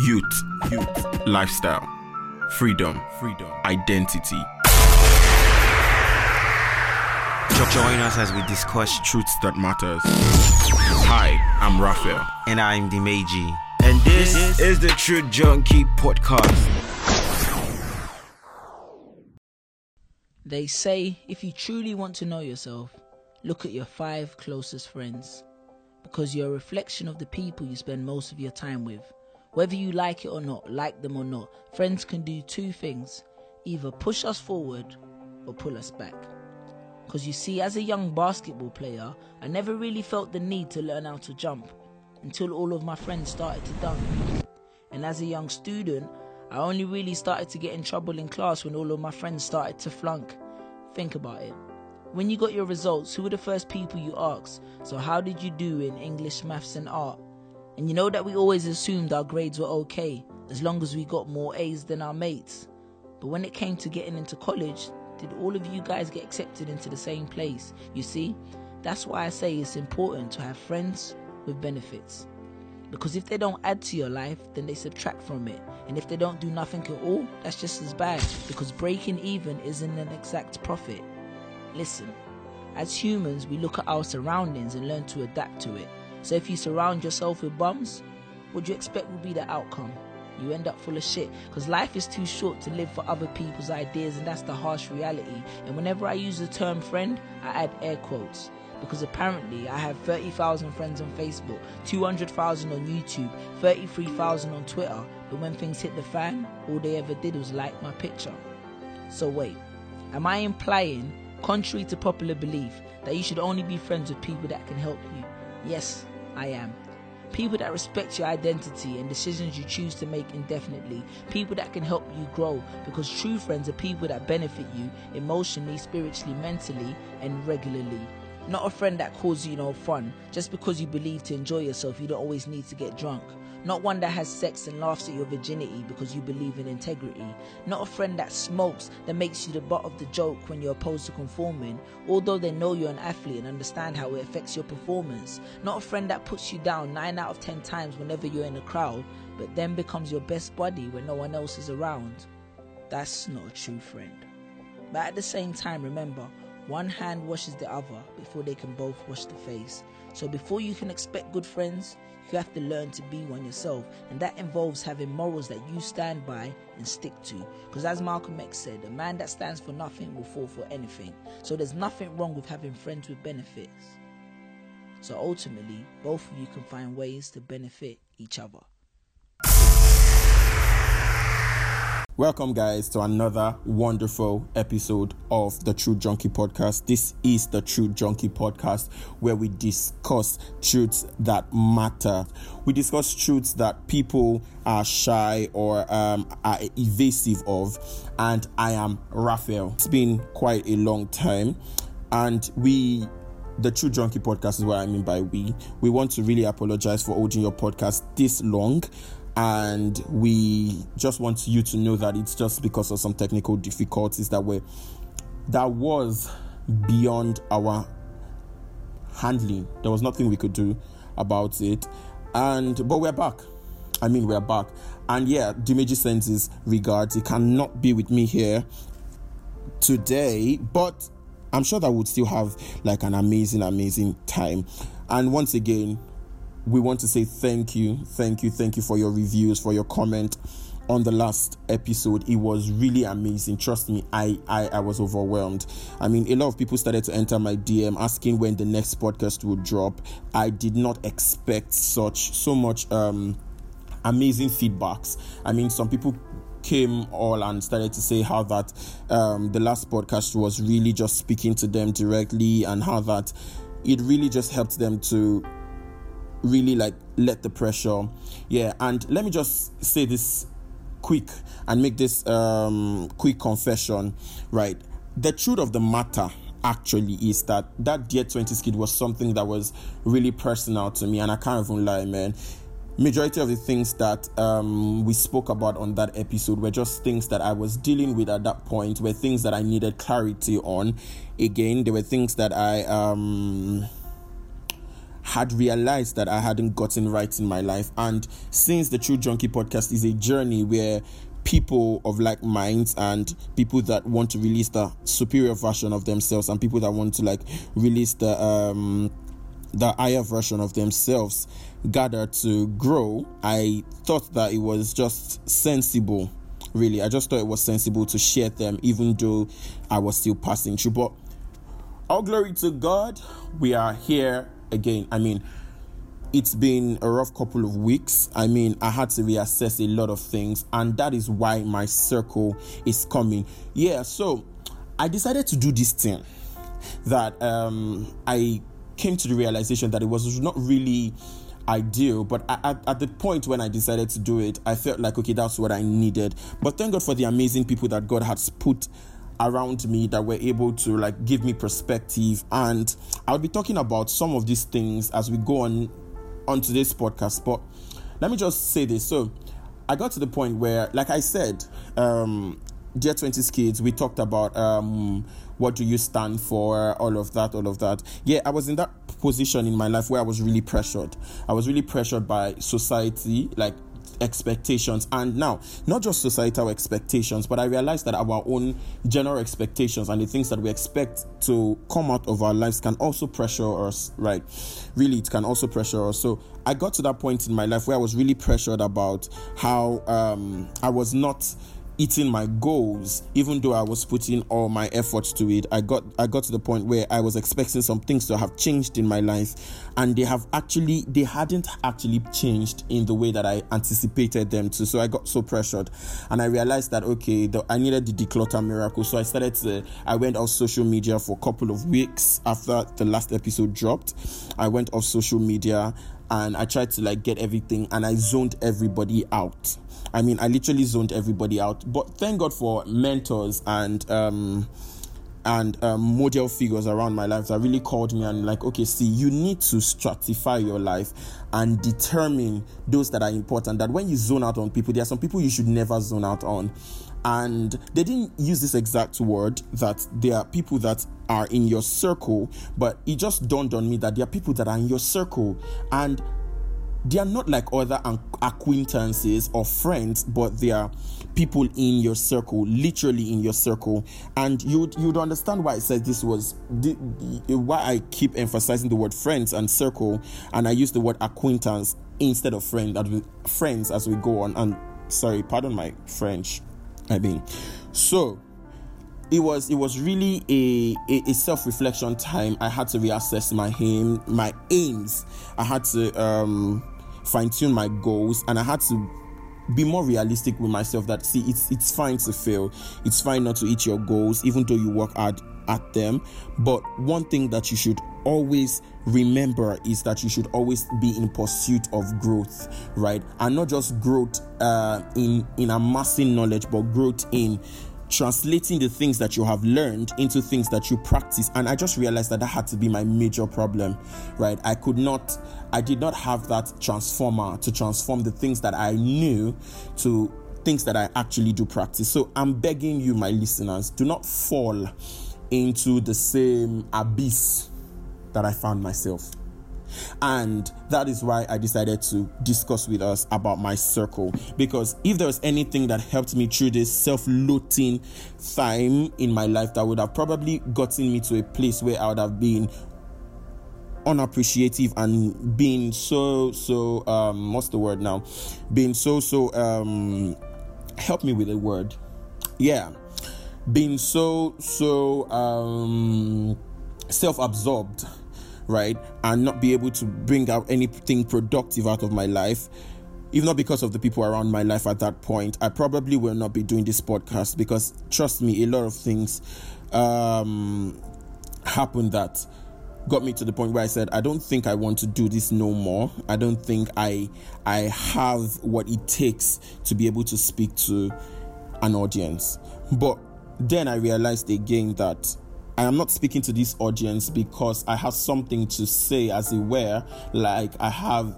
Youth, youth, lifestyle, freedom, freedom, identity. Join us as we discuss. Truths that matters. Hi, I'm Raphael. And I'm Dimeji. And this, is the Truth Junkie Podcast. They say if you truly want to know yourself, look at your five closest friends. Because you're a reflection of the people you spend most of your time with. Whether you like it or not, like them or not, friends can do two things either push us forward or pull us back. Because you see, as a young basketball player, I never really felt the need to learn how to jump until all of my friends started to dunk. And as a young student, I only really started to get in trouble in class when all of my friends started to flunk. Think about it. When you got your results, who were the first people you asked? So, how did you do in English, maths, and art? And you know that we always assumed our grades were okay as long as we got more A's than our mates. But when it came to getting into college, did all of you guys get accepted into the same place? You see, that's why I say it's important to have friends with benefits. Because if they don't add to your life, then they subtract from it. And if they don't do nothing at all, that's just as bad. Because breaking even isn't an exact profit. Listen, as humans, we look at our surroundings and learn to adapt to it. So if you surround yourself with bums, what do you expect will be the outcome? You end up full of shit because life is too short to live for other people's ideas, and that's the harsh reality. And whenever I use the term friend, I add air quotes because apparently I have 30,000 friends on Facebook, 200,000 on YouTube, 33,000 on Twitter, but when things hit the fan, all they ever did was like my picture. So wait, am I implying, contrary to popular belief, that you should only be friends with people that can help you? Yes, I am. People that respect your identity and decisions you choose to make indefinitely. People that can help you grow because true friends are people that benefit you emotionally, spiritually, mentally, and regularly. Not a friend that calls you no fun just because you believe to enjoy yourself, you don't always need to get drunk. Not one that has sex and laughs at your virginity because you believe in integrity. Not a friend that smokes that makes you the butt of the joke when you're opposed to conforming, although they know you're an athlete and understand how it affects your performance. Not a friend that puts you down 9 out of 10 times whenever you're in a crowd, but then becomes your best buddy when no one else is around. That's not a true friend. But at the same time, remember, one hand washes the other before they can both wash the face. So before you can expect good friends, you have to learn to be one yourself. And that involves having morals that you stand by and stick to. Because as Malcolm X said, a man that stands for nothing will fall for anything. So there's nothing wrong with having friends with benefits. So ultimately, both of you can find ways to benefit each other. Welcome, guys, to another wonderful episode of the True Junkie Podcast. This is the True Junkie Podcast where we discuss truths that matter. We discuss truths that people are shy or um, are evasive of. And I am Raphael. It's been quite a long time, and we the True Junkie podcast is what I mean by we. We want to really apologize for holding your podcast this long. And we just want you to know that it's just because of some technical difficulties that were that was beyond our handling. There was nothing we could do about it. And but we're back. I mean we're back. And yeah, Dimeji sends his regards. He cannot be with me here today, but I'm sure that we'll still have like an amazing, amazing time. And once again, we want to say thank you, thank you, thank you for your reviews, for your comment on the last episode. It was really amazing. Trust me, I, I I was overwhelmed. I mean, a lot of people started to enter my DM asking when the next podcast would drop. I did not expect such so much um amazing feedbacks. I mean, some people came all and started to say how that um, the last podcast was really just speaking to them directly and how that it really just helped them to really like let the pressure yeah and let me just say this quick and make this um quick confession right the truth of the matter actually is that that Dear 20s Kids was something that was really personal to me and i can't even lie man majority of the things that um, we spoke about on that episode were just things that I was dealing with at that point, were things that I needed clarity on. Again, there were things that I um, had realized that I hadn't gotten right in my life. And since the True Junkie podcast is a journey where people of like minds and people that want to release the superior version of themselves and people that want to like release the um the higher version of themselves gather to grow i thought that it was just sensible really i just thought it was sensible to share them even though i was still passing through but all glory to god we are here again i mean it's been a rough couple of weeks. I mean, I had to reassess a lot of things, and that is why my circle is coming. Yeah, so I decided to do this thing that um, I came to the realization that it was not really ideal but at, at, the point when i decided to do it i felt like okay that's what i needed but thank god for the amazing people that god has put around me that were able to like give me perspective and i'll be talking about some of these things as we go on on today's podcast. But let me just say this. So I got to the point where, like I said, um, Dear 20s Kids, we talked about um, what do you stand for, all of that, all of that. Yeah, I was in that position in my life where I was really pressured. I was really pressured by society, like expectations. And now not just societal expectations but i realized that our own general expectations and the things that we expect to come out of our lives can also pressure us right? Really it can also pressure us. So i got to that point in my life where i was really pressured about how um, i was not eating my goals even though i was putting all my efforts to it i got i got to the point where i was expecting some things to have changed in my life and they have actually they hadn't actually changed in the way that i anticipated them to. So i got so pressured and i realized that okay the, i needed the declutter miracle. So i started to i went off social media for a couple of weeks after the last episode dropped. I went off social media and i tried to like get everything and i zoned everybody out I mean, I literally zoned everybody out. But thank God for mentors and um, and um, model figures around my life that really called me and like, okay, see, you need to stratify your life and determine those that are important. That when you zone out on people, there are some people you should never zone out on. And they didn't use this exact word that there are people that are in your circle, but it just dawned on me that there are people that are in your circle and they are not like other acquaintances or friends, but they are people in your circle, literally in your circle. And you'd you'd understand why I said this was the, why I keep emphasizing the word friends and circle, and I use the word acquaintance instead of friend as we, friends as we go on. And sorry, pardon my French. I mean, so it was it was really a, a, a, self-reflection time i had to reassess my aim my aims i had to um fine tune my goals, and I had to be more realistic with myself that see it's it's fine to fail. It's fine not to hit your goals even though you work hard at them. But one thing that you should always remember is that you should always be in pursuit of growth right? And not just growth uh, in in amassing knowledge but growth in translating the things that you have learned into things that you practice. And i just realized that that had to be my major problem right? I could not i did not have that transformer to transform the things that i knew to things that i actually do practice so i'm begging you my listeners do not fall into the same abyss that i found myself and that is why I decided to discuss with us about my circle. Because if there was anything that helped me through this self loathing time in my life that would have probably gotten me to a place where I would have been unappreciative and being so so um what's the word now? Being so so um help me with a word. Yeah. Being so so um self-absorbed right, and not be able to bring out anything productive out of my life, if not because of the people around my life at that point, I probably will not be doing this podcast because trust me, a lot of things um, happened that got me to the point where I said I don't think I want to do this no more. I don't think I I have what it takes to be able to speak to an audience. But then I realized again that I am not speaking to this audience because I have something to say, as it were, like I have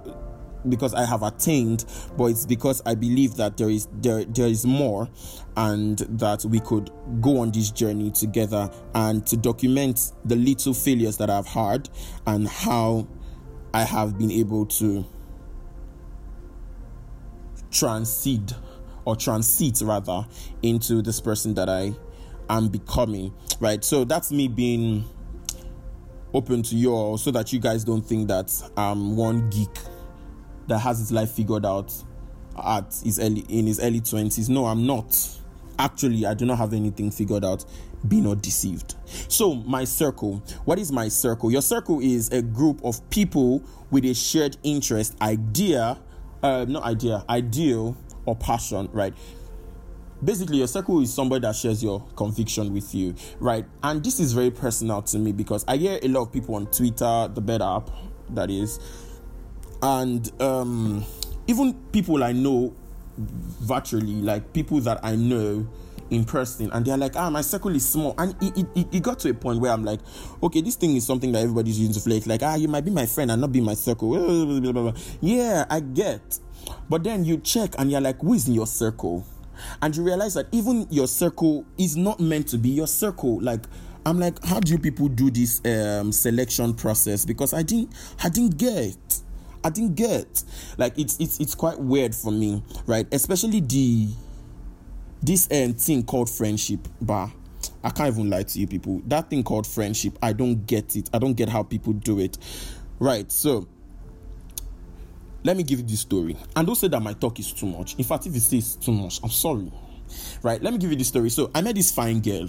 because I have attained, but it's because I believe that there is there there is more, and that we could go on this journey together and to document the little failures that I've had and how I have been able to transcend or transit rather into this person that I am becoming, right? So that's me being open to you all so that you guys don't think that I'm one geek that has his life figured out at his early in his early 20s. No, I'm not. Actually, I do not have anything figured out. Be not deceived. So, my circle. What is my circle? Your circle is a group of people with a shared interest, idea, uh, not idea, ideal, or passion, right? Basically, your circle is somebody that shares your conviction with you, right? And this is very personal to me because I hear a lot of people on Twitter, the bed app, that is, and um, even people I know virtually, like people that I know in person, and they're like, ah, my circle is small. And it, it, it got to a point where I'm like, okay, this thing is something that everybody's using to flex. Like, ah, you might be my friend and not be my circle. Yeah, I get. But then you check and you're like, who is in your circle? And you realize that even your circle is not meant to be your circle. Like, I'm like, how do you people do this um, selection process? Because I didn't, I didn't get. I didn't get. Like it's it's it's quite weird for me, right? Especially the this um, thing called friendship, but I can't even lie to you people. That thing called friendship, I don't get it. I don't get how people do it. Right. So let me give you this story. And don't say that my talk is too much. In fact, if it says too much, I'm sorry. Right, let me give you this story. So I met this fine girl.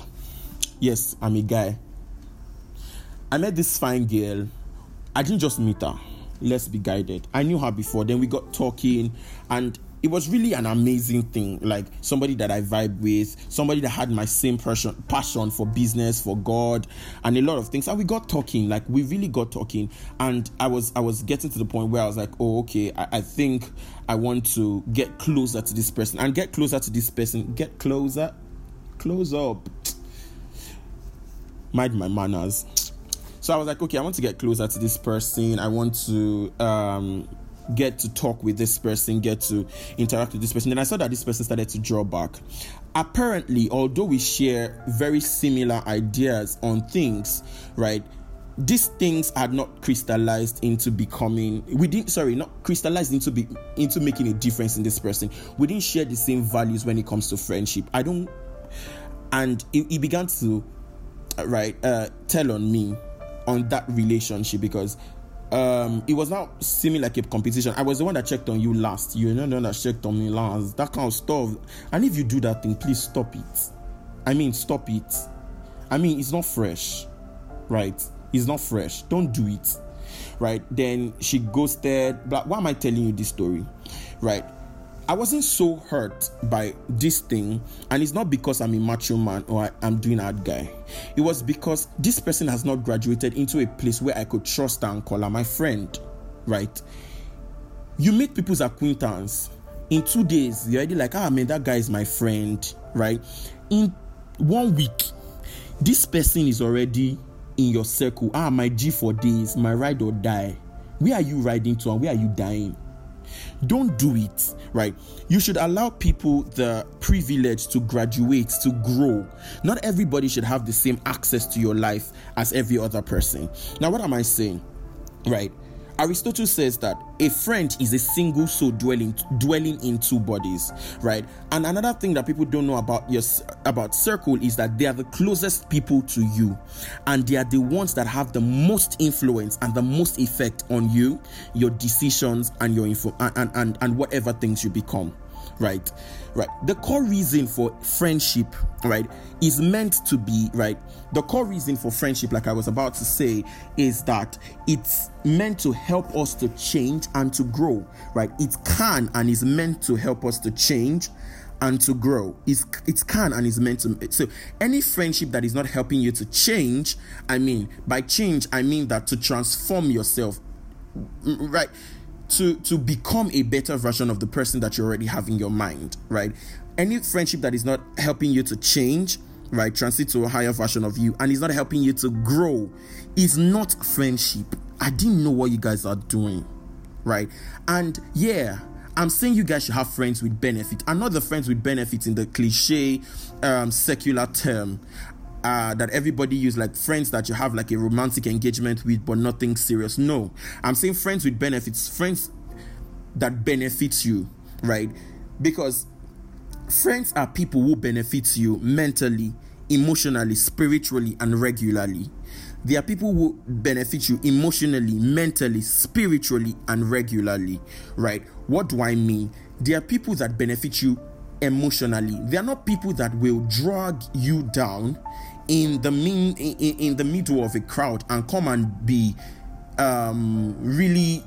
Yes, I'm a guy. I met this fine girl. I didn't just meet her let's be guided. I knew her before, then we got talking, and it was really an amazing thing. Like somebody that I vibe with, somebody that had my same passion, passion for business, for God, and a lot of things. And we got talking, like we really got talking. And I was I was getting to the point where I was like, oh, okay, I, I think I want to get closer to this person and get closer to this person. Get closer, close up. Mind my manners so I was like, okay, I want to get closer to this person. I want to um, get to talk with this person, get to interact with this person. Then I saw that this person started to draw back. Apparently, although we share very similar ideas on things, right? These things had not crystallized into becoming. We didn't. Sorry, not crystallized into be into making a difference in this person. We didn't share the same values when it comes to friendship. I don't. And it began to, right, uh, tell on me on that relationship because um it was not seeming like a competition. I was the one that checked on you last. You're the one that checked on me last. That kind of stuff. And if you do that thing, please stop it. I mean, stop it. I mean, it's not fresh, right? It's not fresh. Don't do it, right? Then she ghosted. But why am I telling you this story, right? I wasn't so hurt by this thing, and it's not because I'm a macho man or I, am doing hard guy. It was because this person has not graduated into a place where I could trust and call her my friend, right? You meet people's acquaintance in two days, you're already like, ah, man, that guy is my friend, right? In one week, this person is already in your circle. Ah, my G for days, my ride or die. Where are you riding to and where are you dying? Don't do it, right? You should allow people the privilege to graduate, to grow. Not everybody should have the same access to your life as every other person. Now, what am I saying? Right? Aristotle says that a friend is a single soul dwelling dwelling in two bodies, right? And another thing that people don't know about your about circle is that they are the closest people to you, and they are the ones that have the most influence and the most effect on you, your decisions, and your info and and, and whatever things you become right right. The core reason for friendship right is meant to be right. The core reason for friendship like i was about to say is that it's meant to help us to change and to grow right. It can and is meant to help us to change and to grow. It's, it can and is meant to so any friendship that is not helping you to change i mean by change i mean that to transform yourself mm, right to to become a better version of the person that you already have in your mind right? Any friendship that is not helping you to change right transit to a higher version of you and is not helping you to grow is not friendship. I didn't know what you guys are doing right? And yeah i'm saying you guys should have friends with benefit. And not the friends with benefits in the cliche um, secular term uh, that everybody use, like friends that you have like a romantic engagement with, but nothing serious. No, I'm saying friends with benefits, friends that benefits you, right? Because friends are people who benefit you mentally, emotionally, spiritually, and regularly. They are people who benefit you emotionally, mentally, spiritually, and regularly, right? What do I mean? They are people that benefit you emotionally. They are not people that will drag you down in the mean in, in the middle of a crowd and come and be um, really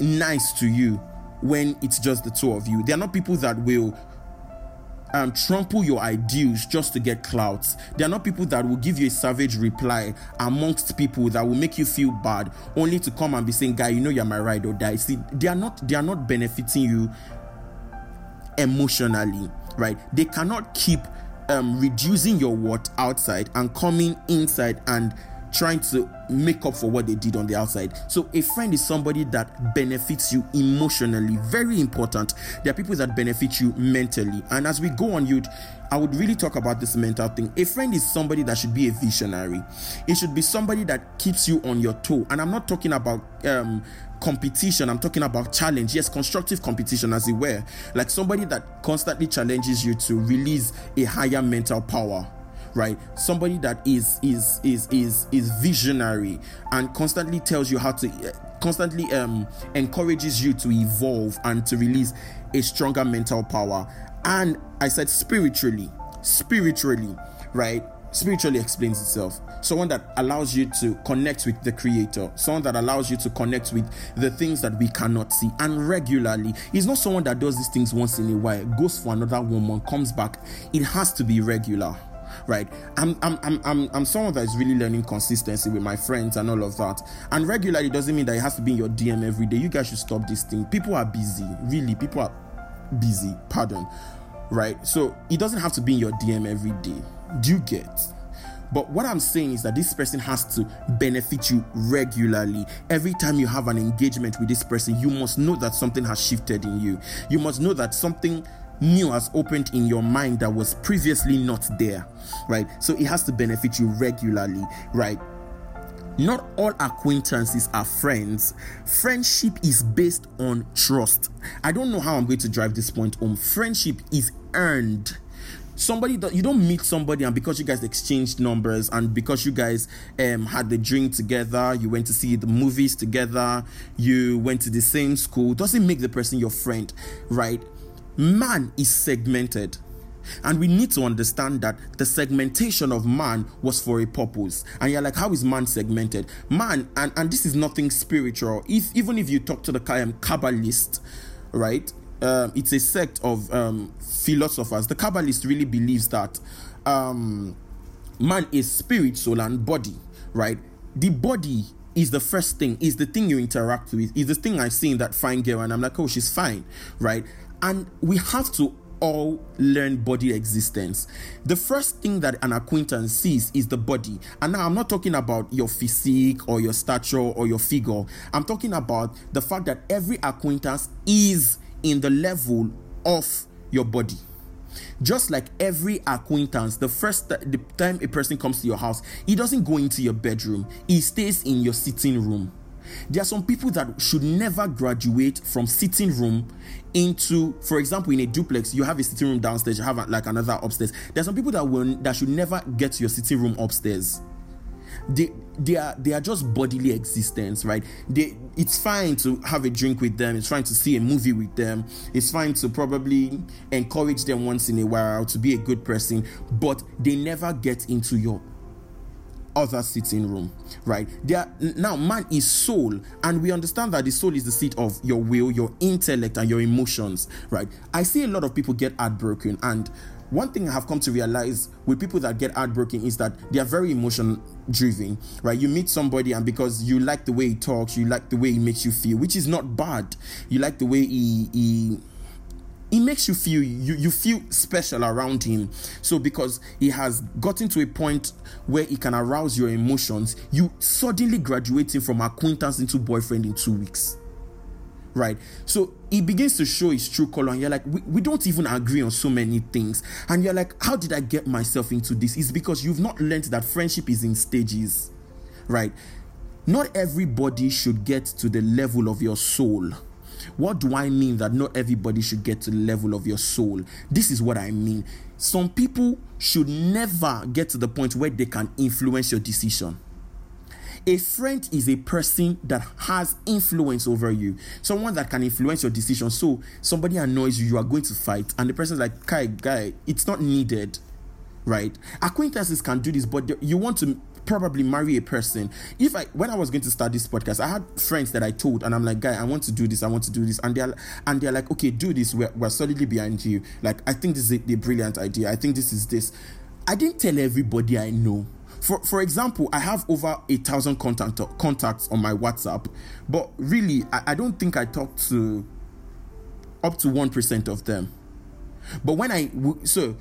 nice to you when it's just the two of you. They are not people that will um, trample your ideals just to get clouds. They are not people that will give you a savage reply amongst people that will make you feel bad, only to come and be saying, "Guy, you know you're my ride or die." See, they are not they are not benefiting you emotionally, right? They cannot keep um, reducing your worth outside and coming inside and trying to make up for what they did on the outside. So, a friend is somebody that benefits you emotionally. Very important. There are people that benefit you mentally. And as we go on, you'd I would really talk about this mental thing. A friend is somebody that should be a visionary. It should be somebody that keeps you on your toe. And I'm not talking about um, competition, I'm talking about challenge. Yes, constructive competition, as it were. Like somebody that constantly challenges you to release a higher mental power right somebody that is is is is is visionary and constantly tells you how to constantly um encourages you to evolve and to release a stronger mental power and I said spiritually, spiritually, right? Spiritually explains itself. Someone that allows you to connect with the Creator, someone that allows you to connect with the things that we cannot see, and regularly. He's not someone that does these things once in a while, goes for another woman, comes back. It has to be regular right I'm, I'm i'm i'm i'm someone that is really learning consistency with my friends and all of that and regularly doesn't mean that it has to be in your dm every day you guys should stop this thing people are busy really people are busy, pardon, right? So it doesn't have to be in your DM every day. Do you get? But what I'm saying is that this person has to benefit you regularly. Every time you have an engagement with this person, you must know that something has shifted in you. You must know that something new has opened in your mind that was previously not there, right? So it has to benefit you regularly, right? Not all acquaintances are friends. Friendship is based on trust. I don't know how I'm going to drive this point home. Friendship is earned somebody that you don't meet somebody and because you guys exchanged numbers and because you guys um, had the drink together you went to see the movies together you went to the same school doesn't make the person your friend right man is segmented and we need to understand that the segmentation of man was for a purpose. And you're like, how is man segmented? Man, and, and this is nothing spiritual. If even if you talk to the um, Kabbalist, right? Um, it's a sect of um, philosophers. The Kabbalist really believes that um, man is spirit, soul, and body, right? The body is the first thing, is the thing you interact with, is the thing I see in that fine girl, and I'm like, oh, she's fine, right? And we have to all learn body existence. The first thing that an acquaintance sees is the body. And now I'm not talking about your physique or your stature or your figure. I'm talking about the fact that every acquaintance is in the level of your body. Just like every acquaintance, the first the time a person comes to your house, he doesn't go into your bedroom, he stays in your sitting room there are some people that should never graduate from sitting room into, for example, in a duplex, you have a sitting room downstairs, you have like another upstairs. There are some people that will that should never get to your sitting room upstairs. They they are they are just bodily existence, right? They it's fine to have a drink with them, it's fine to see a movie with them, it's fine to probably encourage them once in a while to be a good person, but they never get into your other sitting room right there now man is soul and we understand that the soul is the seat of your will your intellect and your emotions right i see a lot of people get heartbroken and one thing I have come to realize with people that get heartbroken is that they are very emotion driven, right? You meet somebody and because you like the way he talks, you like the way he makes you feel, which is not bad. You like the way he he it makes you feel you you feel special around him so because he has gotten to a point where he can arouse your emotions you suddenly graduating from acquaintance into boyfriend in two weeks right? So he begins to show his true color, and you're like, we, we don't even agree on so many things. And you're like, how did I get myself into this? It's because you've not learned that friendship is in stages, right? Not everybody should get to the level of your soul. What do I mean that not everybody should get to the level of your soul? This is what I mean. Some people should never get to the point where they can influence your decision. A friend is a person that has influence over you, someone that can influence your decision. So somebody annoys you, you are going to fight, and the person's like, "Kai, guy, it's not needed." Right? Acquaintances can do this, but you want to probably marry a person. If I when I was going to start this podcast, I had friends that I told, and I'm like, guy, I want to do this, I want to do this, and they're and they're like, okay, do this. We're, we're solidly behind you. Like, I think this is a, a brilliant idea. I think this is this. I didn't tell everybody I know. For for example, I have over a thousand contact contacts on my WhatsApp, but really, I, I don't think I talked to up to one percent of them. But when I so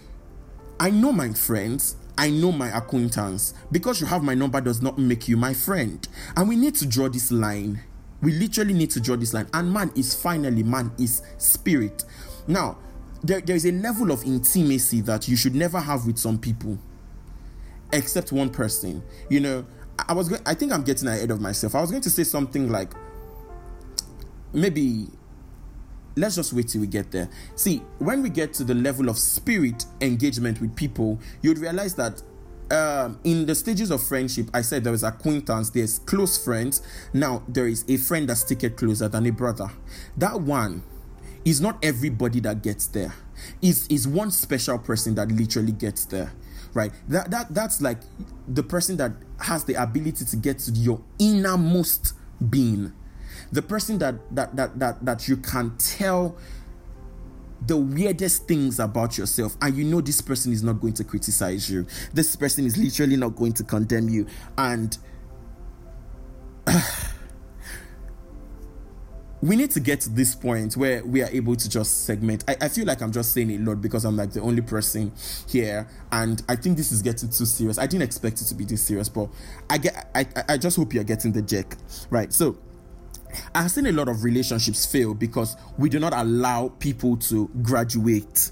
I know my friends, I know my acquaintance. Because you have my number does not make you my friend. And we need to draw this line. We literally need to draw this line. And man is finally, man is spirit. Now, there, there is a level of intimacy that you should never have with some people, except one person. You know, I was going, I think I'm getting ahead of myself. I was going to say something like maybe let's just wait till we get there. See, when we get to the level of spirit engagement with people, you'd realize that um, in the stages of friendship, I said there is acquaintance, there's close friends. Now there is a friend that's sticking closer than a brother. That one is not everybody that gets there. Is is one special person that literally gets there, right? That that that's like the person that has the ability to get to your innermost being the person that that that that, that you can tell the weirdest things about yourself and you know this person is not going to criticize you this person is literally not going to condemn you and we need to get to this point where we are able to just segment. I, I, feel like I'm just saying a lot because I'm like the only person here, and I think this is getting too serious. I didn't expect it to be this serious, but I get. I I just hope you're getting the jack, right? So I've seen a lot of relationships fail because we do not allow people to graduate,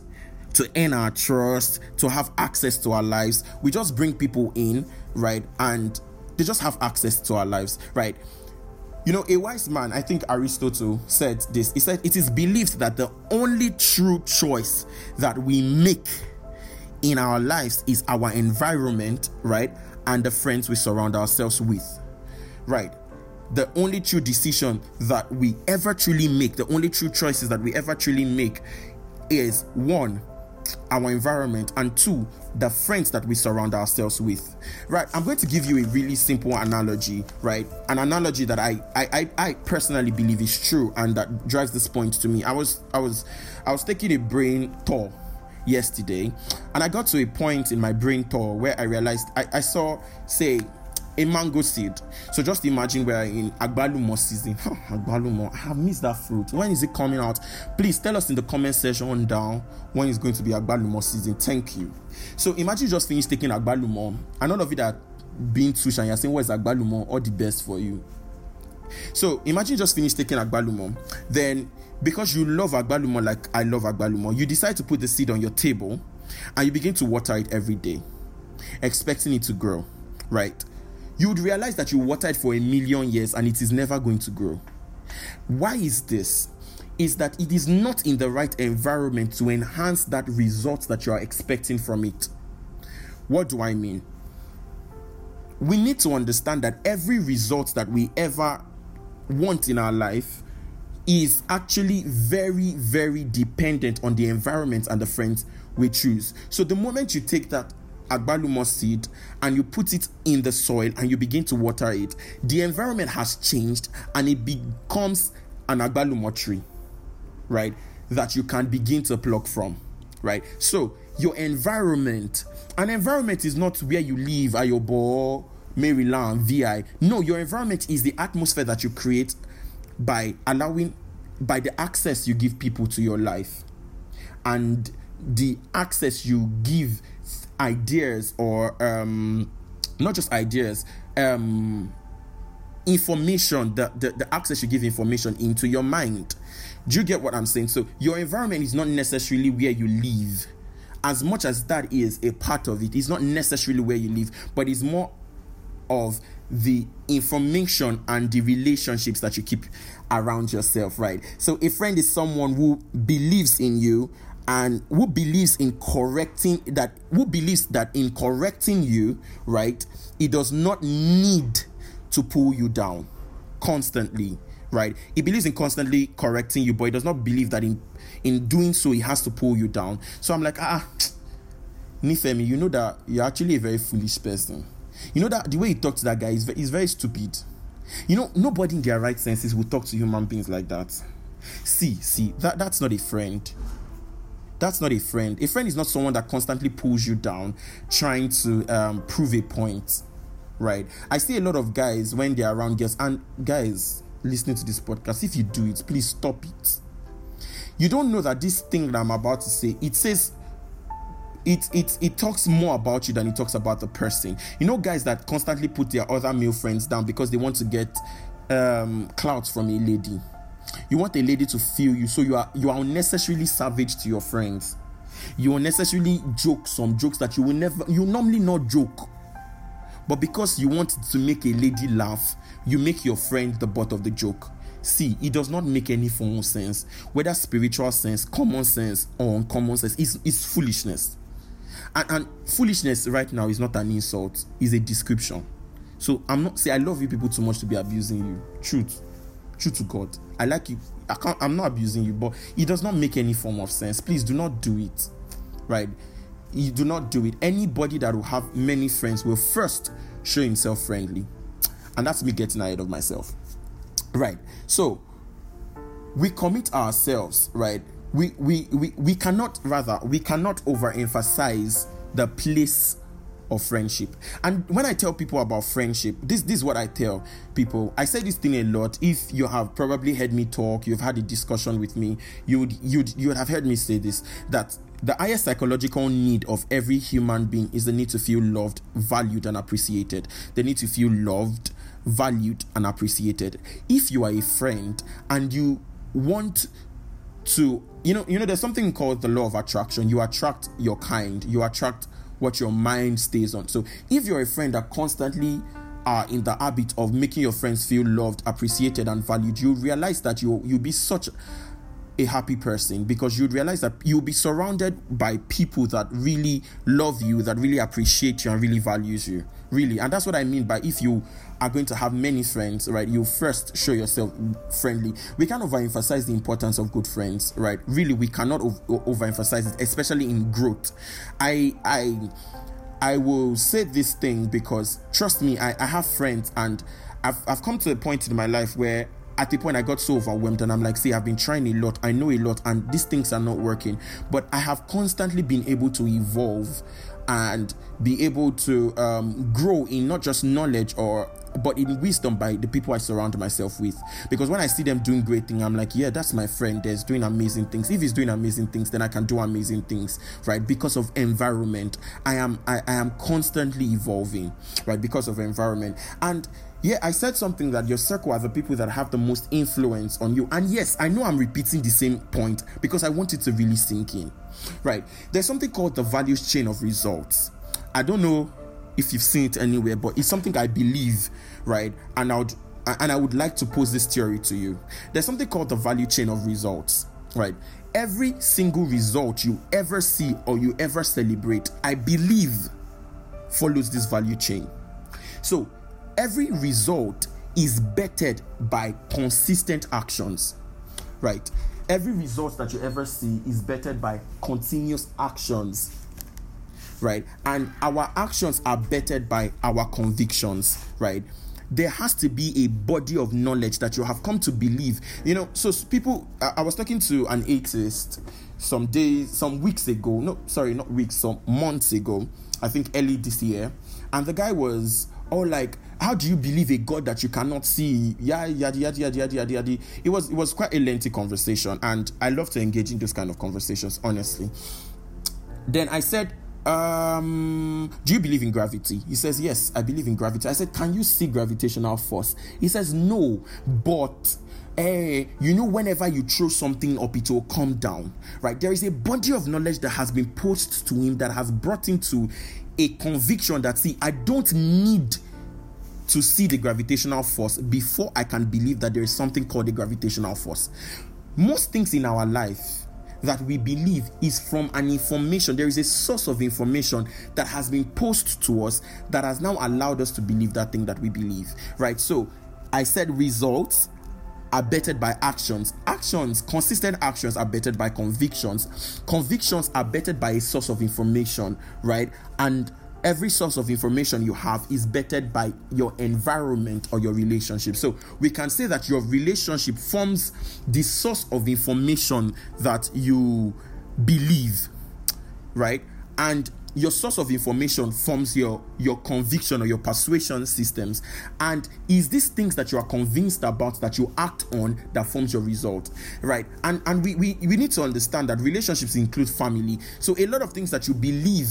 to earn our trust, to have access to our lives. We just bring people in, right? And they just have access to our lives, right? You know, a wise man, I think Aristotle said this. He said, It is believed that the only true choice that we make in our lives is our environment, right? And the friends we surround ourselves with, right? The only true decision that we ever truly make, the only true choices that we ever truly make is one, our environment, and two, the friends that we surround ourselves with. Right? I'm going to give you a really simple analogy, right? An analogy that I I, I, personally believe is true and that drives this point to me. I was I was I was taking a brain tour yesterday and I got to a point in my brain tour where I realized I, I saw say a mango seed. So just imagine we're in Agbalumo season. Agbalumo, I have missed that fruit. When is it coming out? Please tell us in the comment section down when it's going to be Agbalumo season. Thank you. So imagine just finished taking Agbalumo, and all of you that being too shy, you're saying, What is Agbalumo? All the best for you. So imagine just finished taking Agbalumo. Then, because you love Agbalumo like I love Agbalumo, you decide to put the seed on your table and you begin to water it every day, expecting it to grow, right? You would realize that you watered for a million years and it is never going to grow. Why is this? Is that it is not in the right environment to enhance that result that you are expecting from it. What do I mean? We need to understand that every result that we ever want in our life is actually very, very dependent on the environment and the friends we choose. So the moment you take that agbalumo seed and you put it in the soil and you begin to water it, the environment has changed and it becomes an agbalumo tree, right? That you can begin to pluck from, right? So your environment, an environment is not where you live, Ayobo, Maryland, VI. No, your environment is the atmosphere that you create by allowing, by the access you give people to your life and the access you give ideas or um, not just ideas, um, information, the, the, the access you give information into your mind. Do you get what I'm saying? So your environment is not necessarily where you live. As much as that is a part of it, it's not necessarily where you live, but it's more of the information and the relationships that you keep around yourself, right? So a friend is someone who believes in you and who believes in correcting that who believes that in correcting you, right? It does not need to pull you down constantly right? He believes in constantly correcting you but he does not believe that in in doing so he has to pull you down. So i'm like ah nifemi you know that you're actually a very foolish person. You know that the way you talk to that guy is, is very stupid. You know nobody in their right senses will talk to human beings like that. See see that that's not a friend that's not a friend a friend is not someone that constantly pulls you down trying to um, prove a point right? I see a lot of guys when they're around girls, and guys listening to this podcast, if you do it, please stop it. You don't know that this thing that I'm about to say, it says it it it talks more about you than it talks about the person. You know, guys that constantly put their other male friends down because they want to get um clouds from a lady. You want a lady to feel you, so you are you are unnecessarily savage to your friends. You unnecessarily joke some jokes that you will never you normally not joke but because you want to make a lady laugh, you make your friend the butt of the joke. See, it does not make any form of sense, whether spiritual sense, common sense, or uncommon sense. It's, it's foolishness. And, and foolishness right now is not an insult, it's a description. So I'm not say I love you people too much to be abusing you. Truth. Truth to God. I like you. I can't I'm not abusing you, but it does not make any form of sense. Please do not do it. Right? you do not do it. Anybody that will have many friends will first show himself friendly. And that's me getting ahead of myself. Right. So we commit ourselves, right? We we we, we cannot rather we cannot overemphasize the place of friendship. And when I tell people about friendship, this, this is what I tell people. I say this thing a lot. If you have probably heard me talk, you've had a discussion with me, you'd you'd you would have heard me say this that the highest psychological need of every human being is the need to feel loved, valued, and appreciated. The need to feel loved, valued, and appreciated. If you are a friend and you want to, you know, you know, there's something called the law of attraction. You attract your kind. You attract what your mind stays on. So if you're a friend that constantly are in the habit of making your friends feel loved, appreciated, and valued, you realize that you you'll be such a happy person because you'd realize that you'll be surrounded by people that really love you, that really appreciate you, and really values you. Really, and that's what I mean by if you are going to have many friends, right? You first show yourself friendly. We can't overemphasize the importance of good friends, right? Really, we cannot overemphasize it, especially in growth. I, I, I will say this thing because trust me, I, I have friends and I've, I've come to a point in my life where at the point I got so overwhelmed and I'm like, see, I've been trying a lot, I know a lot, and these things are not working. But I have constantly been able to evolve and be able to um, grow in not just knowledge or but in wisdom by the people I surround myself with. Because when I see them doing great things, I'm like, yeah, that's my friend. There's doing amazing things. If he's doing amazing things, then I can do amazing things, right? Because of environment, I am I, I am constantly evolving, right? Because of environment and yeah, I said something that your circle are the people that have the most influence on you. And yes, I know I'm repeating the same point because I want it to really sink in. Right. There's something called the values chain of results. I don't know if you've seen it anywhere, but it's something I believe, right? And I would and I would like to pose this theory to you. There's something called the value chain of results, right? Every single result you ever see or you ever celebrate, I believe follows this value chain. So every result is bettered by consistent actions, right? Every result that you ever see is bettered by continuous actions, right? And our actions are bettered by our convictions, right? There has to be a body of knowledge that you have come to believe. You know, so people, I was talking to an atheist some days, some weeks ago, no, sorry, not weeks, some months ago, I think early this year, and the guy was all like how do you believe a god that you cannot see yeah yada yada yada yada yada yada it was it was quite a lengthy conversation and i love to engage in those kind of conversations honestly then i said um, do you believe in gravity? He says, Yes, I believe in gravity. I said, Can you see gravitational force? He says, No, but eh, you know, whenever you throw something up, it will come down, right? There is a body of knowledge that has been posed to him that has brought him to a conviction that, see, I don't need to see the gravitational force before I can believe that there is something called a gravitational force. Most things in our life that we believe is from an information. There is a source of information that has been posed to us that has now allowed us to believe that thing that we believe, right? So I said results are bettered by actions. Actions, consistent actions are bettered by convictions. Convictions are bettered by a source of information, right? And every source of information you have is bettered by your environment or your relationship. So we can say that your relationship forms the source of information that you believe, right? And your source of information forms your your conviction or your persuasion systems and is these things that you are convinced about that you act on that forms your result right and and we we, we need to understand that relationships include family so a lot of things that you believe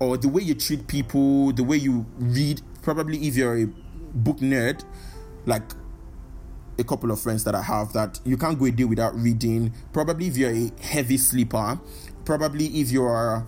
or the way you treat people, the way you read. Probably if you're a book nerd, like a couple of friends that I have, that you can't go a day without reading. Probably if you're a heavy sleeper, probably if you're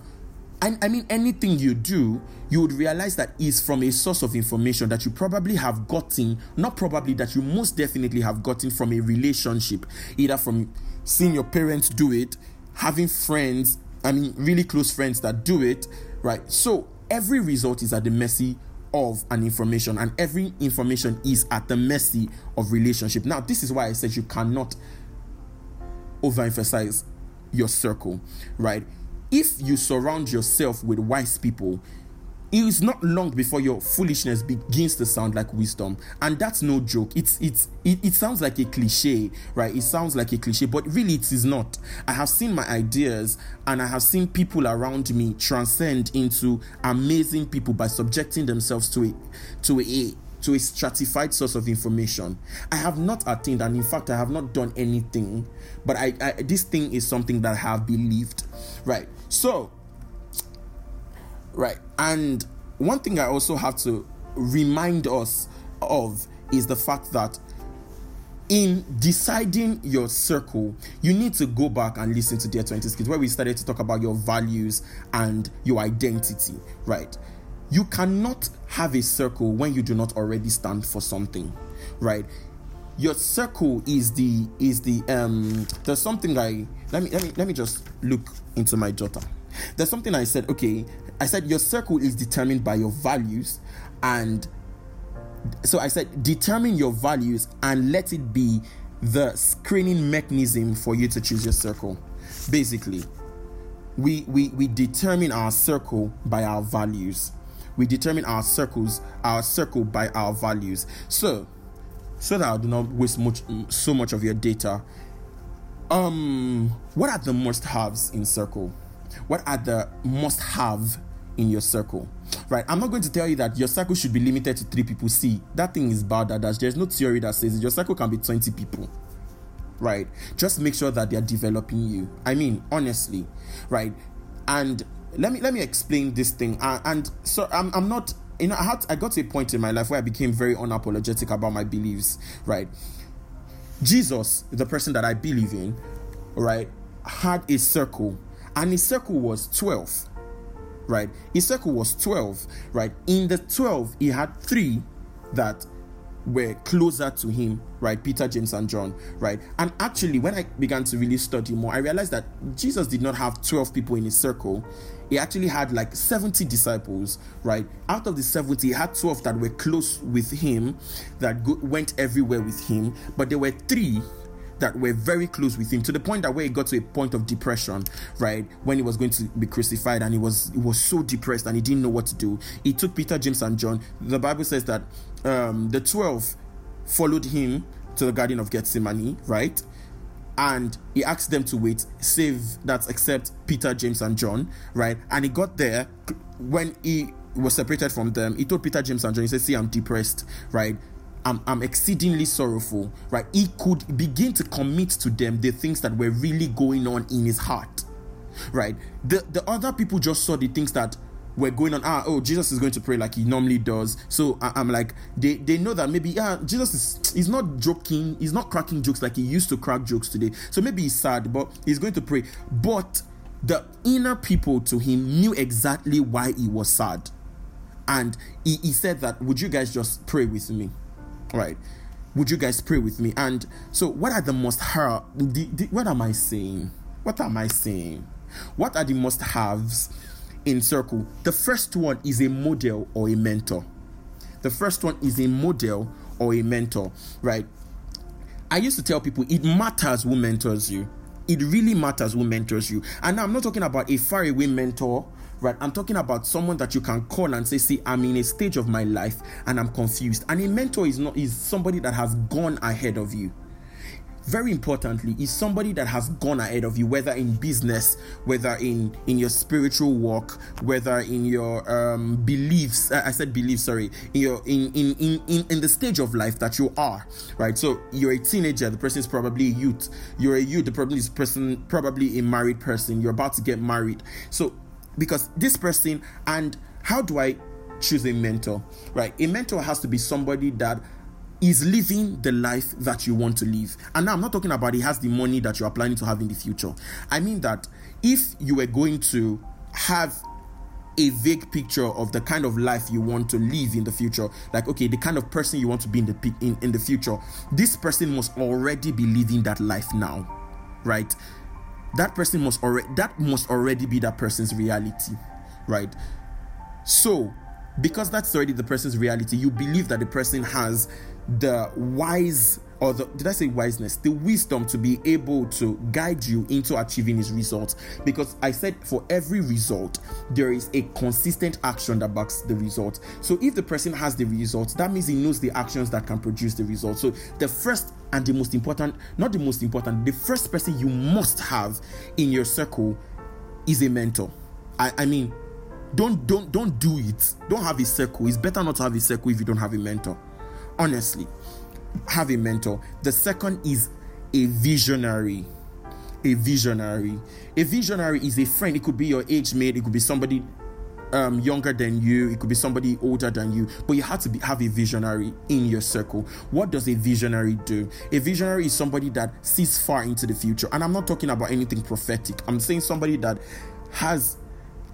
I, I mean, anything you do, you would realize that is from a source of information that you probably have gotten, not probably that you most definitely have gotten from a relationship, either from seeing your parents do it, having friends, I mean, really close friends that do it, right? So every result is at the mercy of an information, and every information is at the mercy of relationship. Now, this is why I said you cannot overemphasize your circle, right? If you surround yourself with wise people, it is not long before your foolishness begins to sound like wisdom and that's no joke it's it's it, it sounds like a cliche right it sounds like a cliche but really it is not i have seen my ideas and i have seen people around me transcend into amazing people by subjecting themselves to a to a to a stratified source of information. I have not attained, and in fact, I have not done anything. But I, I this thing is something that I have believed. Right. So Right. And one thing I also have to remind us of is the fact that in deciding your circle, you need to go back and listen to Dear 20s Kids, where we started to talk about your values and your identity, right? You cannot have a circle when you do not already stand for something, right? Your circle is the is the um there's something I let me let me let me just look into my jotter. There's something I said, okay, I said your circle is determined by your values and so I said determine your values and let it be the screening mechanism for you to choose your circle. Basically, we we we determine our circle by our values. We determine our circles, our circle by our values. So, so that I do not waste much so much of your data. Um, what are the must haves in circle? What are the must have in your circle. Right i'm not going to tell you that your circle should be limited to three people. See that thing is bad that there's no theory that says your circle can be 20 people. Right just make sure that they're developing you. I mean honestly. Right and let me let me explain this thing. Uh, and so i'm, I'm not you know i had i got to a point in my life where i became very unapologetic about my beliefs. Right jesus the person that i believe in right had a circle and his circle was 12 right? His circle was 12, right? In the 12, he had three that were closer to him, right? Peter, James, and John, right? And actually, when I began to really study more, I realized that Jesus did not have 12 people in his circle. He actually had like 70 disciples, right? Out of the 70, he had 12 that were close with him, that go- went everywhere with him, but there were three that were very close with him to the point that where he got to a point of depression, right? When he was going to be crucified and he was he was so depressed and he didn't know what to do. He took Peter, James, and John. The Bible says that um, the twelve followed him to the Garden of Gethsemane, right? And he asked them to wait, save that except Peter, James, and John, right? And he got there when he was separated from them. He told Peter, James, and John, he said, See, I'm depressed, right? I'm, I'm exceedingly sorrowful, right? He could begin to commit to them the things that were really going on in his heart, right? The, the other people just saw the things that we're going on. Ah oh jesus is going to pray like he normally does. So I, am like they they know that maybe yeah jesus is he's not joking he's not cracking jokes like he used to crack jokes today. So maybe he's sad but he's going to pray. But the inner people to him knew exactly why he was sad. And he, he said that would you guys just pray with me right would you guys pray with me and so what are the most the, what am i saying what am i saying what are the must haves in circle. The first one is a model or a mentor. The first one is a model or a mentor, right? I used to tell people it matters who mentors you. It really matters who mentors you. And I'm not talking about a faraway mentor, right? I'm talking about someone that you can call and say, "See, I'm in a stage of my life and I'm confused." And a mentor is not is somebody that has gone ahead of you. Very importantly is somebody that has gone ahead of you whether in business whether in in your spiritual walk whether in your um beliefs i said beliefs sorry in your in in in in, in the stage of life that you are right? So you're a teenager the person is probably a youth. You're a youth the probably is person probably a married person. You're about to get married. So because this person and how do i choose a mentor right a mentor has to be somebody that is living the life that you want to live. And now I'm not talking about he has the money that you are planning to have in the future. I mean that if you were going to have a vague picture of the kind of life you want to live in the future like okay the kind of person you want to be in the in, in the future this person must already be living that life now right that person must already that must already be that person's reality right? So because that's already the person's reality you believe that the person has the wise or the, did I say wiseness, the wisdom to be able to guide you into achieving his results. Because I said for every result, there is a consistent action that backs the result. So if the person has the results, that means he knows the actions that can produce the results. So the first and the most important, not the most important, the first person you must have in your circle is a mentor. I, I mean, don't don't don't do it. Don't have a circle. It's better not to have a circle if you don't have a mentor honestly have a mentor. The second is a visionary. A visionary. A visionary is a friend. It could be your age mate. It could be somebody um, younger than you. It could be somebody older than you. But you have to be, have a visionary in your circle. What does a visionary do? A visionary is somebody that sees far into the future. And i'm not talking about anything prophetic. I'm saying somebody that has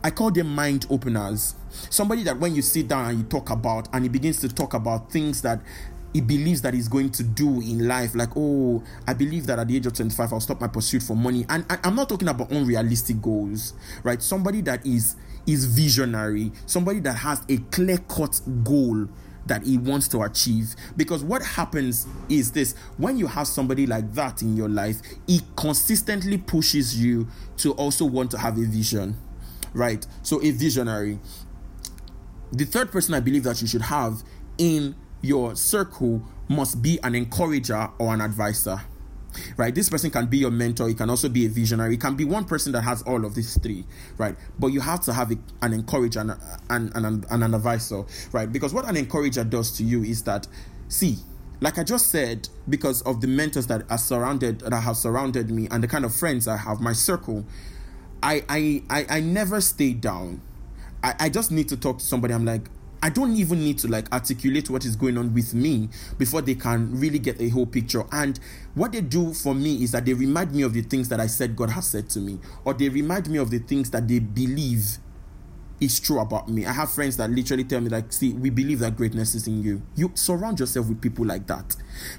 I call them mind openers. Somebody that when you sit down and you talk about, and he begins to talk about things that he believes that he's going to do in life, like, oh, I believe that at the age of 25, I'll stop my pursuit for money. And, and I'm not talking about unrealistic goals, right? Somebody that is is visionary, somebody that has a clear-cut goal that he wants to achieve. Because what happens is this when you have somebody like that in your life, it consistently pushes you to also want to have a vision right? So, a visionary. The third person I believe that you should have in your circle must be an encourager or an advisor right this person can be your mentor he can also be a visionary it can be one person that has all of these three right but you have to have an encourager and, and an advisor right because what an encourager does to you is that see like I just said, because of the mentors that are surrounded that have surrounded me and the kind of friends I have, my circle, I I I, I never stay down. I, I just need to talk to somebody. I'm like, I don't even need to like articulate what is going on with me before they can really get a whole picture. And what they do for me is that they remind me of the things that I said God has said to me, or they remind me of the things that they believe is true about me. I have friends that literally tell me, like, see, we believe that greatness is in you. You surround yourself with people like that.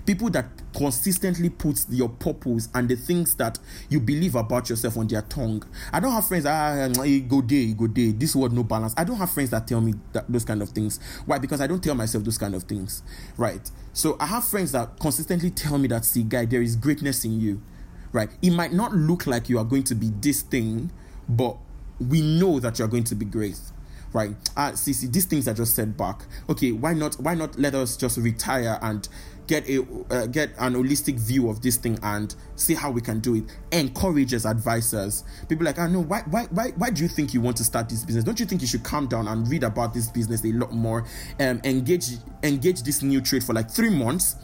People that consistently put your purpose and the things that you believe about yourself on their tongue. I don't have friends ah go day, go day. This word no balance. I don't have friends that tell me that, those kind of things. Why? Because I don't tell myself those kind of things. Right. So I have friends that consistently tell me that see, guy, there is greatness in you. Right. It might not look like you are going to be this thing, but we know that you're going to be great right? Uh see see these things are just set back. Okay why not why not let us just retire and get a uh, get an holistic view of this thing and see how we can do it? Encourages advisors people like i know why why why why do you think you want to start this business? Don't you think you should calm down and read about this business a lot more? Um engage engage this new trade for like three months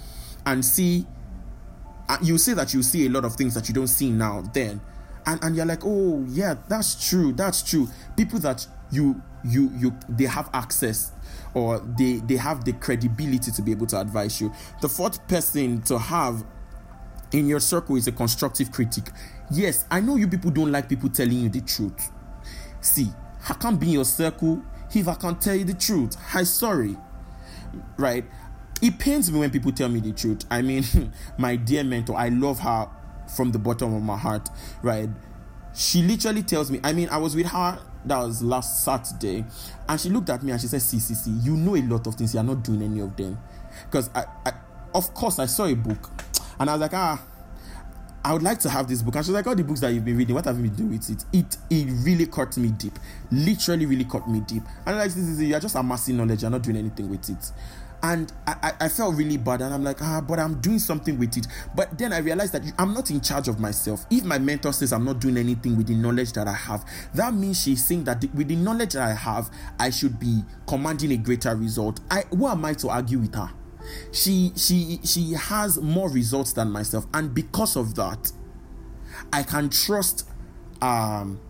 and see uh, you see that you see a lot of things that you don't see now then and and you're like oh yeah that's true that's true. People that you you you they have access or they they have the credibility to be able to advise you. The fourth person to have in your circle is a constructive critic. Yes i know you people don't like people telling you the truth. See i can't be in your circle if i can't tell you the truth. I'm sorry. Right? It pains me when people tell me the truth. I mean my dear mentor i love her from the bottom of my heart right she literally tells me i mean i was with her that was last Saturday, and she looked at me and she said, "See, see, see, you know a lot of things. You're not doing any of them." Because I, I, of course, I saw a book, and I was like, ah. I would like to have this book. And she's like, all the books that you've been reading, what have you been doing with it? It it really cut me deep. Literally, really cut me deep. And like, this is you're just amassing knowledge, you're not doing anything with it and I, I, felt really bad and i'm like ah but i'm doing something with it. But then i realized that i'm not in charge of myself. If my mentor says i'm not doing anything with the knowledge that i have that means she's saying that with the knowledge that i have i should be commanding a greater result. I who am i to argue with her? She she she has more results than myself. And because of that i can trust um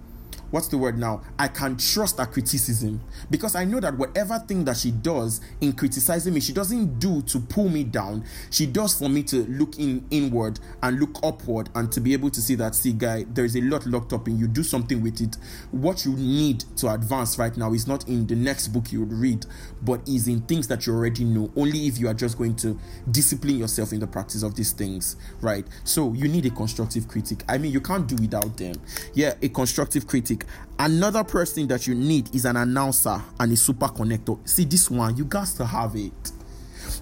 what's the word now? I can trust her criticism because I know that whatever thing that she does in criticizing me, she doesn't do to pull me down. She does for me to look in inward and look upward and to be able to see that, see, guy, there is a lot locked up in you. Do something with it. What you need to advance right now is not in the next book you would read, but is in things that you already know. Only if you are just going to discipline yourself in the practice of these things, right? So you need a constructive critic. I mean, you can't do without them. Yeah, a constructive critic Another person that you need is an announcer and a super connector. See, this one, you got to have it.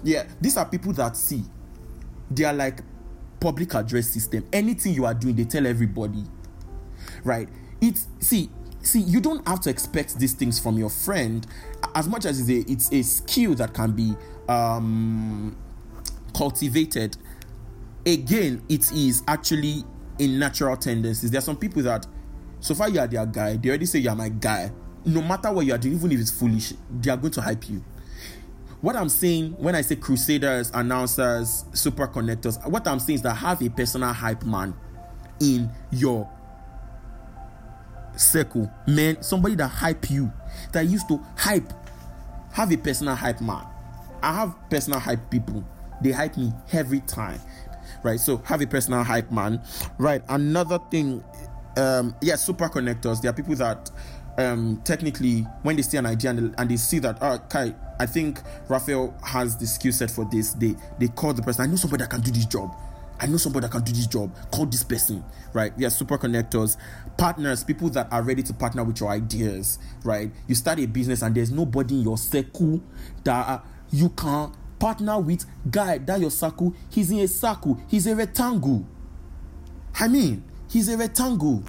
Yeah, these are people that see, they are like public address system. Anything you are doing, they tell everybody. Right? It's see, see, you don't have to expect these things from your friend as much as it's a, it's a skill that can be um, cultivated. Again, it is actually in natural tendencies. There are some people that so far, you are their guy. They already say you are my guy. No matter what you are doing, even if it's foolish, they are going to hype you. What I'm saying when I say crusaders, announcers, super connectors, what I'm saying is that have a personal hype man in your circle. Man, somebody that hype you, that used to hype. Have a personal hype man. I have personal hype people. They hype me every time. Right. So have a personal hype man. Right. Another thing um, yeah, super connectors. There are people that um, technically, when they see an idea and they, and they see that, oh, Kai, I think Raphael has the skill set for this. They they call the person. I know somebody that can do this job. I know somebody that can do this job. Call this person, right? Yeah, super connectors, partners, people that are ready to partner with your ideas, right? You start a business and there's nobody in your circle that you can partner with. Guy, that your circle, he's in a circle, he's a rectangle. I mean, He's a rectangle.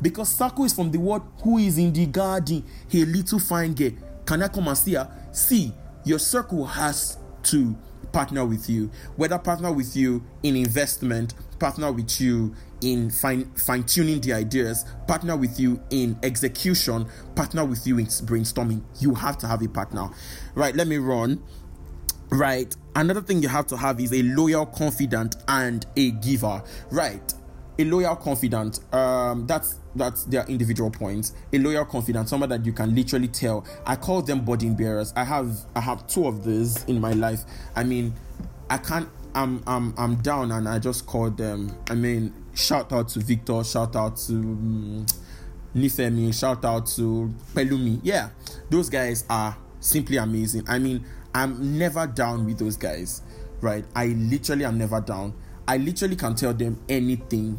Because circle is from the word who is in the garden, a little fine girl. Can I come and see her? See, your circle has to partner with you. Whether partner with you in investment, partner with you in fine fine tuning the ideas, partner with you in execution, partner with you in brainstorming. You have to have a partner. Right, let me run. Right. Another thing you have to have is a loyal, confident, and a giver. Right a loyal confidant um that's that's their individual points a loyal confidant someone that you can literally tell i call them burden bearers i have i have two of these in my life i mean i can't i'm i'm i'm down and i just call them i mean shout out to victor shout out to um, Nifemi, shout out to Pelumi. Yeah, those guys are simply amazing. I mean, I'm never down with those guys, right? I literally am never down. I literally can tell them anything.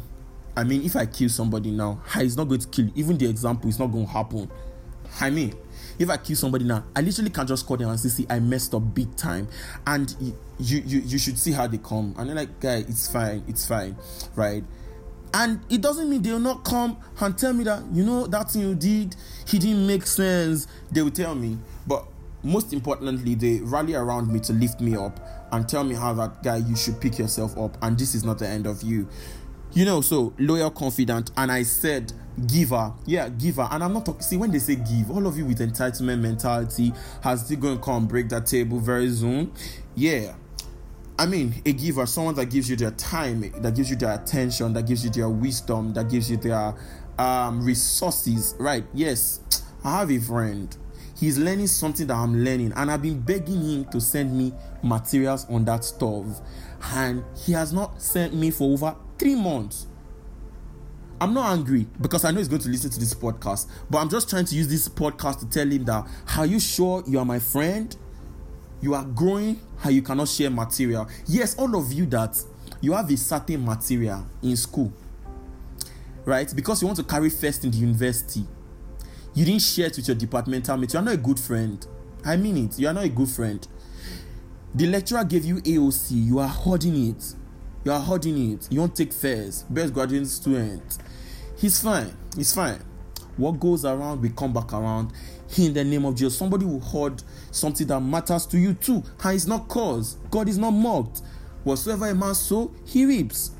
I mean, if I kill somebody now, it's not going to kill. Even the example is not going to happen. I mean, if I kill somebody now, I literally can just call them and say, "See, I messed up big time," and you you you should see how they come. And they're like, "Guy, it's fine, it's fine, right?" And it doesn't mean they'll not come and tell me that you know that thing you did, he didn't make sense. They will tell me, but most importantly, they rally around me to lift me up and tell me how that guy you should pick yourself up and this is not the end of you. You know so loyal confident and i said giver. Yeah giver. And i'm not talking see when they say give all of you with entitlement mentality has still going to come break that table very soon? Yeah. I mean, a giver, someone that gives you their time, that gives you their attention, that gives you their wisdom, that gives you their um, resources, right? Yes, I have a friend. He's learning something that I'm learning, and I've been begging him to send me materials on that stuff, and he has not sent me for over three months. I'm not angry because I know he's going to listen to this podcast, but I'm just trying to use this podcast to tell him that, are you sure you are my friend? You are growing and you cannot share material. Yes, all of you that you have a certain material in school, right? Because you want to carry first in the university. You didn't share it with your departmental mate. You are not a good friend. I mean it. You are not a good friend. The lecturer gave you AOC. You are hoarding it. You are hoarding it. You won't take first. Best graduating student. He's fine. He's fine. What goes around will come back around. In the name of Jesus, somebody will hoard something that matters to you too. And it's not cause. God is not mocked. Whatsoever a man sow, he reaps.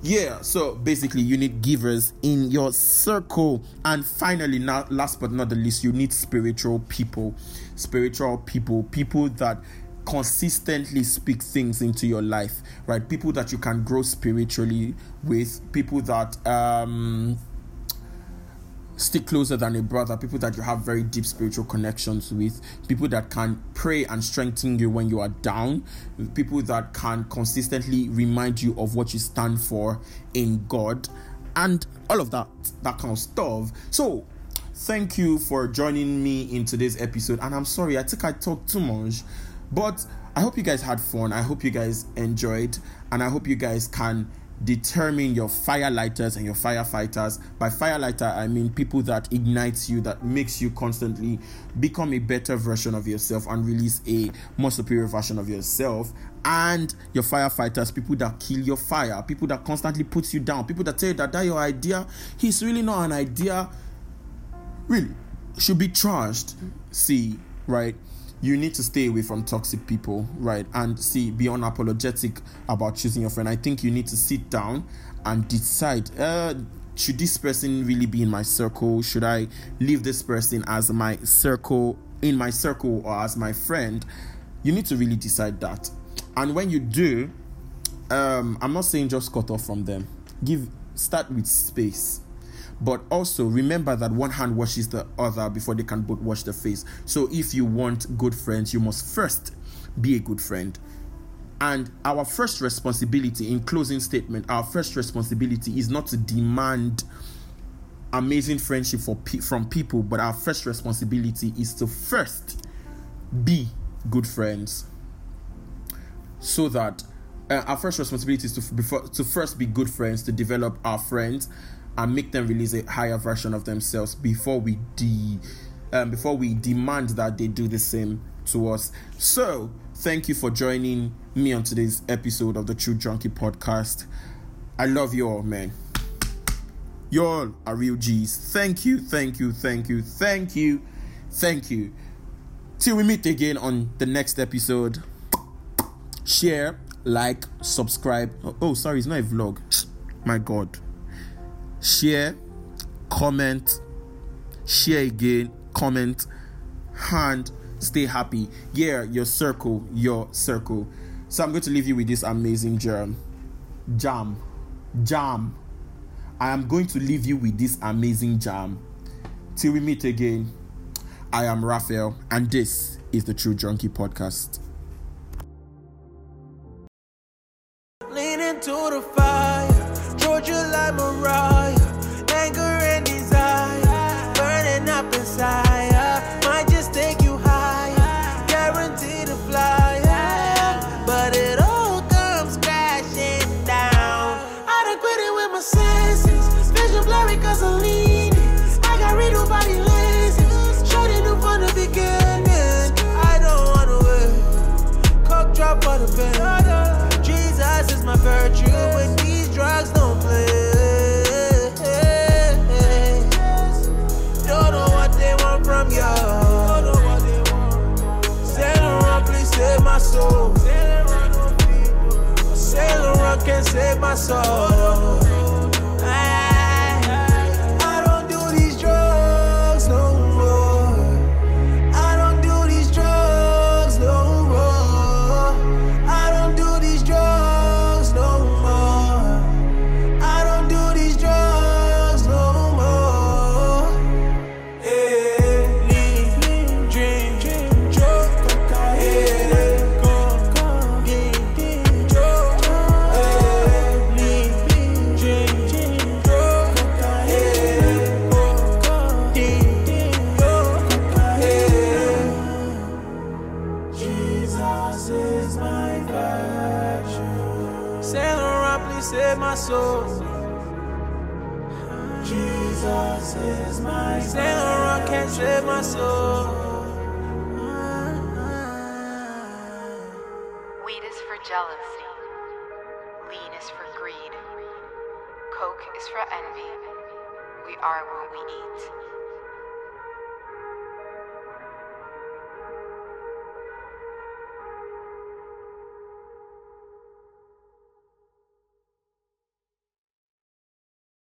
Yeah, so basically, you need givers in your circle. And finally, now, last but not the least, you need spiritual people. Spiritual people, people that consistently speak things into your life, right? People that you can grow spiritually with, people that um stick closer than a brother, people that you have very deep spiritual connections with, people that can pray and strengthen you when you are down, people that can consistently remind you of what you stand for in God, and all of that, that kind of stuff. So, thank you for joining me in today's episode. And I'm sorry, I think I talked too much, but I hope you guys had fun. I hope you guys enjoyed, and I hope you guys can determine your firelighters and your firefighters. By firelighter, I mean people that ignites you, that makes you constantly become a better version of yourself and release a more superior version of yourself. And your firefighters, people that kill your fire, people that constantly puts you down, people that tell you that that your idea is really not an idea, really should be trashed. See, right? You need to stay away from toxic people, right? And see, be unapologetic about choosing your friend. I think you need to sit down and decide uh, should this person really be in my circle? Should I leave this person as my circle, in my circle, or as my friend? You need to really decide that. And when you do, um, I'm not saying just cut off from them. Give start with space but also remember that one hand washes the other before they can both wash the face. So if you want good friends, you must first be a good friend. And our first responsibility, in closing statement, our first responsibility is not to demand amazing friendship for from people, but our first responsibility is to first be good friends, so that uh, our first responsibility is to before, to first be good friends, to develop our friends, and make them release a higher version of themselves before we de um, before we demand that they do the same to us. So, thank you for joining me on today's episode of the True Junkie podcast. I love you all, man. You all are real G's. Thank you, thank you, thank you, thank you, thank you. Till we meet again on the next episode. Share, like, subscribe. Oh, oh sorry, it's not a vlog. My God share, comment, share again, comment, and stay happy. Yeah, your circle, your circle. So I'm going to leave you with this amazing germ. Jam. Jam. I am going to leave you with this amazing jam. Till we meet again, I am Raphael, and this is the True Junkie Podcast. The my soul.